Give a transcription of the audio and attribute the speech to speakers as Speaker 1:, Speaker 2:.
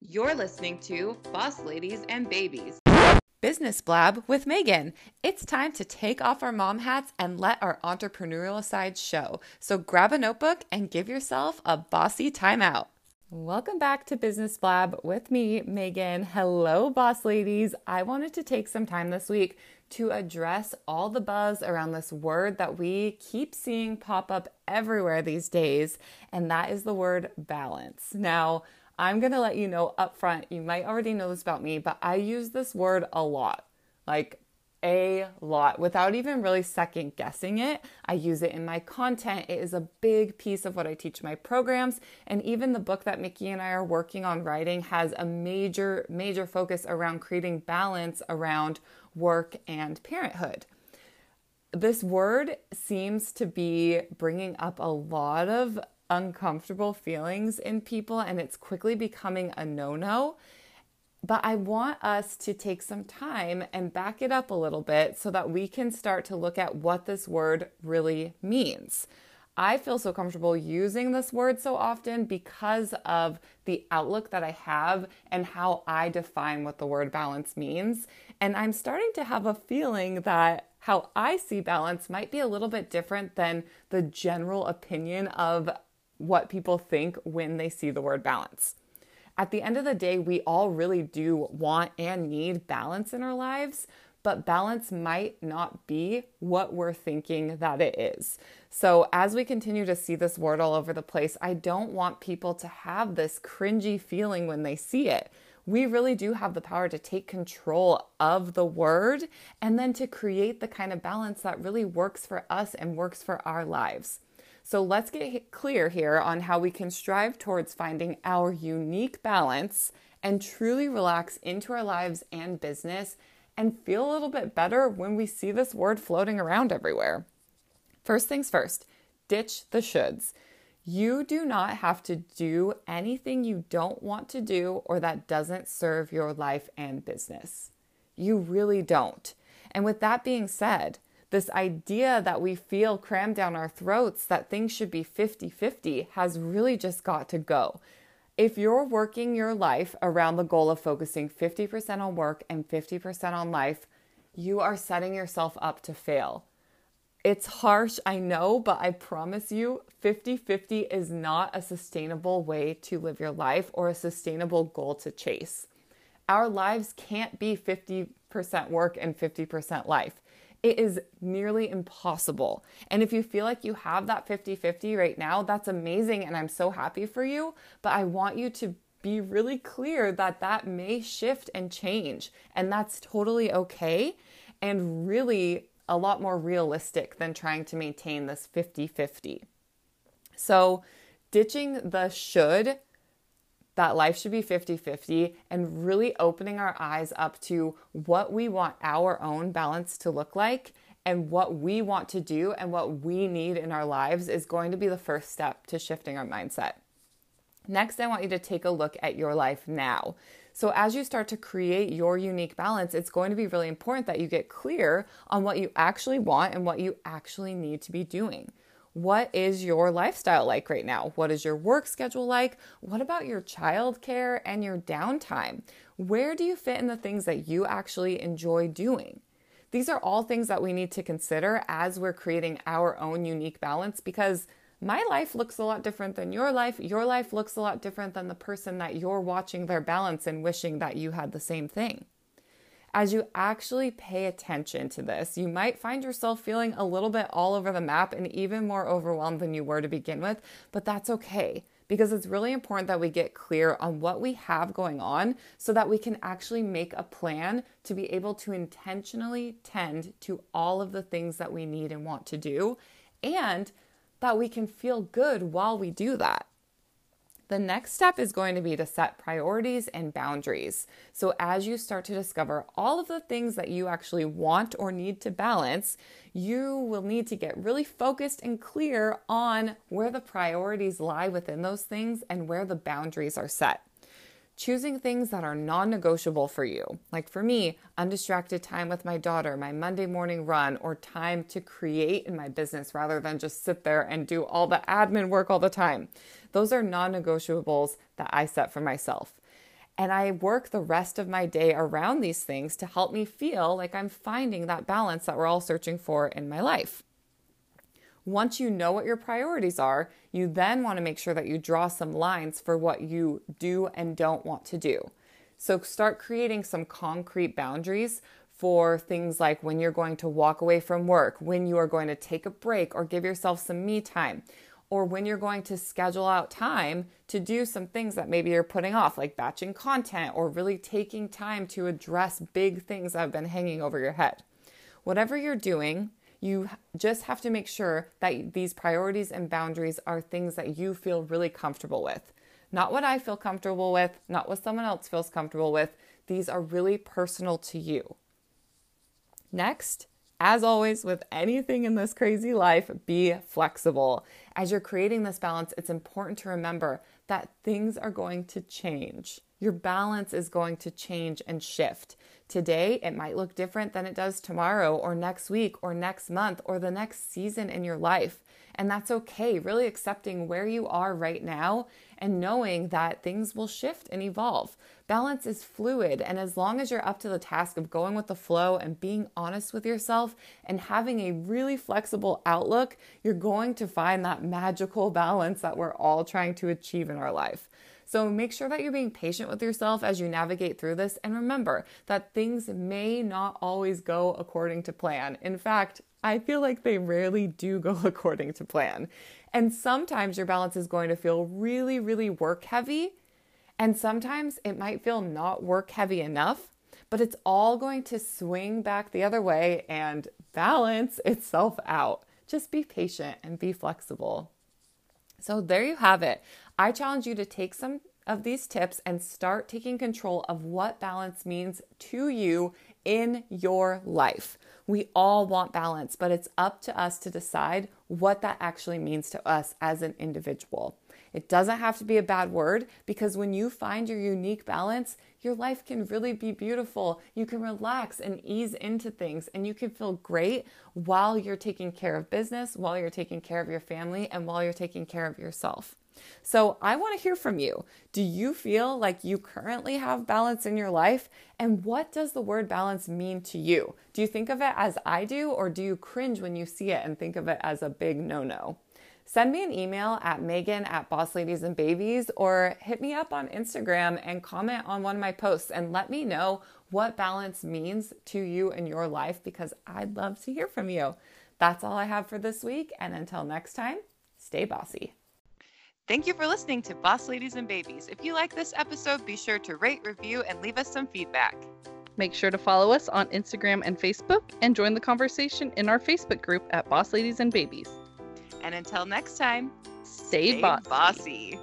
Speaker 1: You're listening to Boss Ladies and Babies.
Speaker 2: Business Blab with Megan. It's time to take off our mom hats and let our entrepreneurial side show. So grab a notebook and give yourself a bossy timeout. Welcome back to Business Blab with me, Megan. Hello, boss ladies. I wanted to take some time this week to address all the buzz around this word that we keep seeing pop up everywhere these days, and that is the word balance. Now, I'm going to let you know up front, you might already know this about me, but I use this word a lot. Like a lot without even really second guessing it. I use it in my content. It is a big piece of what I teach my programs. And even the book that Mickey and I are working on writing has a major, major focus around creating balance around work and parenthood. This word seems to be bringing up a lot of uncomfortable feelings in people and it's quickly becoming a no no. But I want us to take some time and back it up a little bit so that we can start to look at what this word really means. I feel so comfortable using this word so often because of the outlook that I have and how I define what the word balance means. And I'm starting to have a feeling that how I see balance might be a little bit different than the general opinion of what people think when they see the word balance. At the end of the day, we all really do want and need balance in our lives, but balance might not be what we're thinking that it is. So, as we continue to see this word all over the place, I don't want people to have this cringy feeling when they see it. We really do have the power to take control of the word and then to create the kind of balance that really works for us and works for our lives. So let's get clear here on how we can strive towards finding our unique balance and truly relax into our lives and business and feel a little bit better when we see this word floating around everywhere. First things first, ditch the shoulds. You do not have to do anything you don't want to do or that doesn't serve your life and business. You really don't. And with that being said, this idea that we feel crammed down our throats that things should be 50 50 has really just got to go. If you're working your life around the goal of focusing 50% on work and 50% on life, you are setting yourself up to fail. It's harsh, I know, but I promise you 50 50 is not a sustainable way to live your life or a sustainable goal to chase. Our lives can't be 50% work and 50% life. It is nearly impossible. And if you feel like you have that 50 50 right now, that's amazing. And I'm so happy for you. But I want you to be really clear that that may shift and change. And that's totally okay. And really a lot more realistic than trying to maintain this 50 50. So, ditching the should that life should be 50 50 and really opening our eyes up to what we want our own balance to look like and what we want to do and what we need in our lives is going to be the first step to shifting our mindset. Next, I want you to take a look at your life now. So, as you start to create your unique balance, it's going to be really important that you get clear on what you actually want and what you actually need to be doing. What is your lifestyle like right now? What is your work schedule like? What about your childcare and your downtime? Where do you fit in the things that you actually enjoy doing? These are all things that we need to consider as we're creating our own unique balance because my life looks a lot different than your life. Your life looks a lot different than the person that you're watching their balance and wishing that you had the same thing as you actually pay attention to this, you might find yourself feeling a little bit all over the map and even more overwhelmed than you were to begin with, but that's okay because it's really important that we get clear on what we have going on so that we can actually make a plan to be able to intentionally tend to all of the things that we need and want to do and that we can feel good while we do that. The next step is going to be to set priorities and boundaries. So, as you start to discover all of the things that you actually want or need to balance, you will need to get really focused and clear on where the priorities lie within those things and where the boundaries are set choosing things that are non negotiable for you. Like for me, undistracted time with my daughter, my Monday morning run, or time to create in my business rather than just sit there and do all the admin work all the time. Those are non negotiables that I set for myself. And I work the rest of my day around these things to help me feel like I'm finding that balance that we're all searching for in my life. Once you know what your priorities are, you then want to make sure that you draw some lines for what you do and don't want to do. So start creating some concrete boundaries for things like when you're going to walk away from work, when you are going to take a break or give yourself some me time, or when you're going to schedule out time to do some things that maybe you're putting off, like batching content or really taking time to address big things that have been hanging over your head. Whatever you're doing, you just have to make sure that these priorities and boundaries are things that you feel really comfortable with. Not what I feel comfortable with, not what someone else feels comfortable with. These are really personal to you. Next, as always, with anything in this crazy life, be flexible. As you're creating this balance, it's important to remember that things are going to change. Your balance is going to change and shift. Today, it might look different than it does tomorrow, or next week, or next month, or the next season in your life. And that's okay. Really accepting where you are right now and knowing that things will shift and evolve. Balance is fluid, and as long as you're up to the task of going with the flow and being honest with yourself and having a really flexible outlook, you're going to find that magical balance that we're all trying to achieve in our life. So make sure that you're being patient with yourself as you navigate through this. And remember that things may not always go according to plan. In fact, I feel like they rarely do go according to plan. And sometimes your balance is going to feel really, really work heavy. And sometimes it might feel not work heavy enough, but it's all going to swing back the other way and balance itself out. Just be patient and be flexible. So, there you have it. I challenge you to take some of these tips and start taking control of what balance means to you in your life. We all want balance, but it's up to us to decide what that actually means to us as an individual. It doesn't have to be a bad word because when you find your unique balance, your life can really be beautiful. You can relax and ease into things, and you can feel great while you're taking care of business, while you're taking care of your family, and while you're taking care of yourself. So I want to hear from you. Do you feel like you currently have balance in your life? And what does the word balance mean to you? Do you think of it as I do, or do you cringe when you see it and think of it as a big no no? Send me an email at Megan at Boss Ladies and Babies or hit me up on Instagram and comment on one of my posts and let me know what balance means to you in your life because I'd love to hear from you. That's all I have for this week. And until next time, stay bossy.
Speaker 1: Thank you for listening to Boss Ladies and Babies. If you like this episode, be sure to rate, review, and leave us some feedback.
Speaker 3: Make sure to follow us on Instagram and Facebook and join the conversation in our Facebook group at Boss Ladies and Babies.
Speaker 1: And until next time,
Speaker 3: stay, stay bossy.
Speaker 1: bossy.